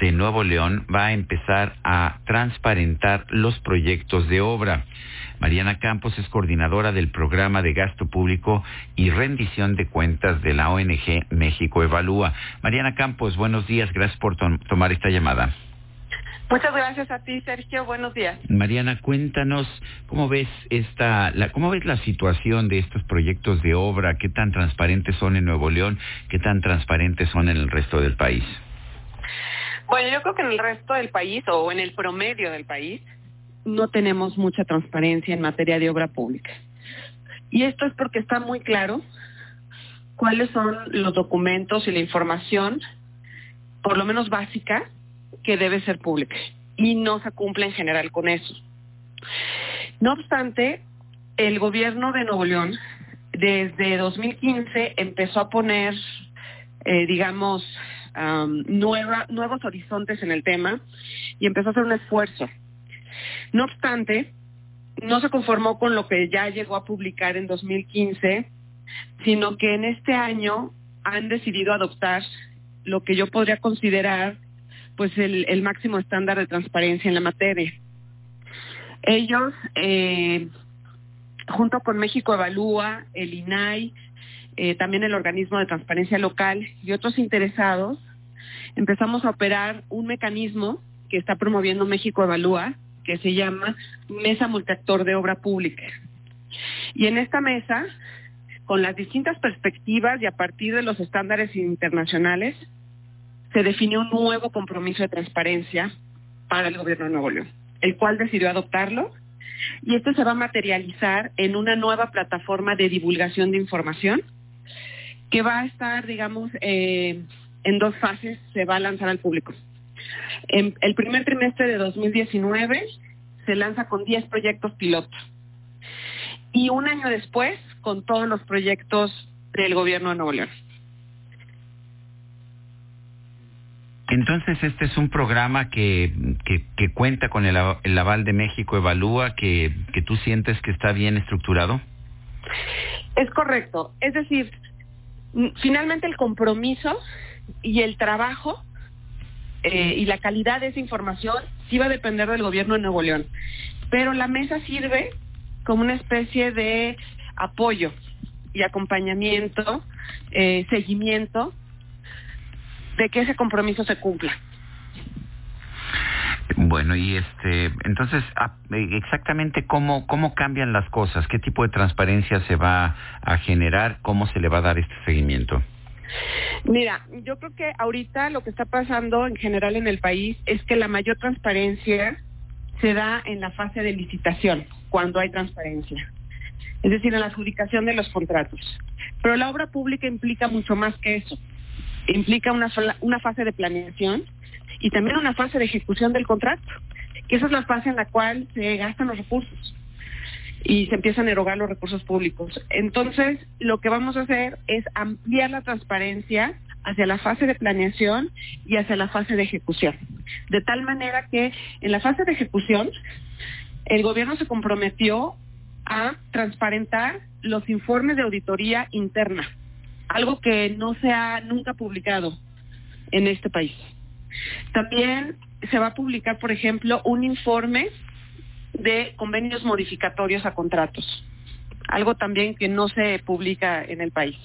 de Nuevo León va a empezar a transparentar los proyectos de obra. Mariana Campos es coordinadora del programa de gasto público y rendición de cuentas de la ONG México Evalúa. Mariana Campos, buenos días, gracias por tomar esta llamada. Muchas gracias a ti, Sergio. Buenos días. Mariana, cuéntanos cómo ves esta, la, cómo ves la situación de estos proyectos de obra, qué tan transparentes son en Nuevo León, qué tan transparentes son en el resto del país. Bueno, yo creo que en el resto del país o en el promedio del país no tenemos mucha transparencia en materia de obra pública. Y esto es porque está muy claro cuáles son los documentos y la información, por lo menos básica, que debe ser pública y no se cumple en general con eso. No obstante, el gobierno de Nuevo León desde 2015 empezó a poner, eh, digamos, nuevos horizontes en el tema y empezó a hacer un esfuerzo. No obstante, no se conformó con lo que ya llegó a publicar en 2015, sino que en este año han decidido adoptar lo que yo podría considerar pues el, máximo estándar de transparencia en la materia. Ellos, eh, junto con México Evalúa, el INAI, eh, también el organismo de transparencia local y otros interesados, empezamos a operar un mecanismo que está promoviendo México Evalúa, que se llama Mesa Multiactor de Obra Pública. Y en esta mesa, con las distintas perspectivas y a partir de los estándares internacionales, se definió un nuevo compromiso de transparencia para el gobierno de Nuevo León, el cual decidió adoptarlo y esto se va a materializar en una nueva plataforma de divulgación de información que va a estar, digamos, eh, en dos fases, se va a lanzar al público. En el primer trimestre de 2019 se lanza con 10 proyectos piloto y un año después con todos los proyectos del gobierno de Nuevo León. Entonces, este es un programa que, que, cuenta con el, aval de México Evalúa, que, que tú sientes que está bien estructurado. Es correcto. Es decir, finalmente el compromiso y el trabajo eh, y la calidad de esa información sí va a depender del gobierno de Nuevo León. Pero la mesa sirve como una especie de apoyo y acompañamiento, eh, seguimiento de que ese compromiso se cumpla. Bueno, y este, entonces, ah, exactamente cómo, cómo cambian las cosas, qué tipo de transparencia se va a generar, cómo se le va a dar este seguimiento. Mira, yo creo que ahorita lo que está pasando en general en el país es que la mayor transparencia se da en la fase de licitación, cuando hay transparencia, es decir, en la adjudicación de los contratos. Pero la obra pública implica mucho más que eso. Implica una, una fase de planeación y también una fase de ejecución del contrato, que esa es la fase en la cual se gastan los recursos y se empiezan a erogar los recursos públicos. Entonces, lo que vamos a hacer es ampliar la transparencia hacia la fase de planeación y hacia la fase de ejecución. De tal manera que en la fase de ejecución, el gobierno se comprometió a transparentar los informes de auditoría interna algo que no se ha nunca publicado en este país. También se va a publicar, por ejemplo, un informe de convenios modificatorios a contratos, algo también que no se publica en el país.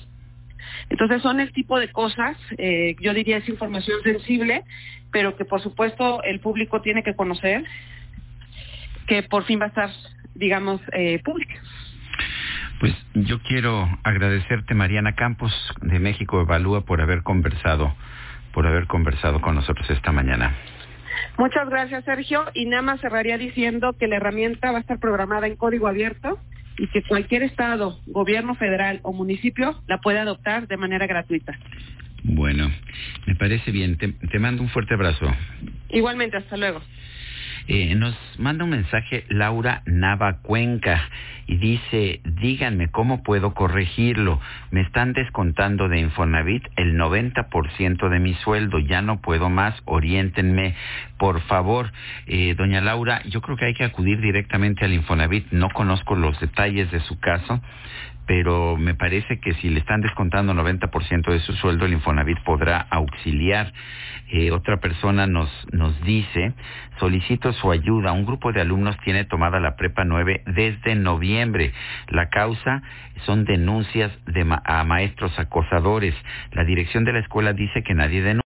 Entonces son el tipo de cosas, eh, yo diría es información sensible, pero que por supuesto el público tiene que conocer, que por fin va a estar, digamos, eh, pública. Pues yo quiero agradecerte, Mariana Campos de México Evalúa, por haber conversado, por haber conversado con nosotros esta mañana. Muchas gracias, Sergio. Y nada más cerraría diciendo que la herramienta va a estar programada en código abierto y que cualquier estado, gobierno federal o municipio la puede adoptar de manera gratuita. Bueno, me parece bien. te mando un fuerte abrazo. Igualmente, hasta luego. Eh, nos manda un mensaje Laura Nava Cuenca y dice, díganme cómo puedo corregirlo. Me están descontando de Infonavit el 90% de mi sueldo, ya no puedo más, oriéntenme, por favor. Eh, doña Laura, yo creo que hay que acudir directamente al Infonavit, no conozco los detalles de su caso, pero me parece que si le están descontando 90% de su sueldo, el Infonavit podrá auxiliar. Eh, otra persona nos, nos dice, solicito su ayuda. Un grupo de alumnos tiene tomada la prepa 9 desde noviembre. La causa son denuncias de a maestros acosadores. La dirección de la escuela dice que nadie denuncia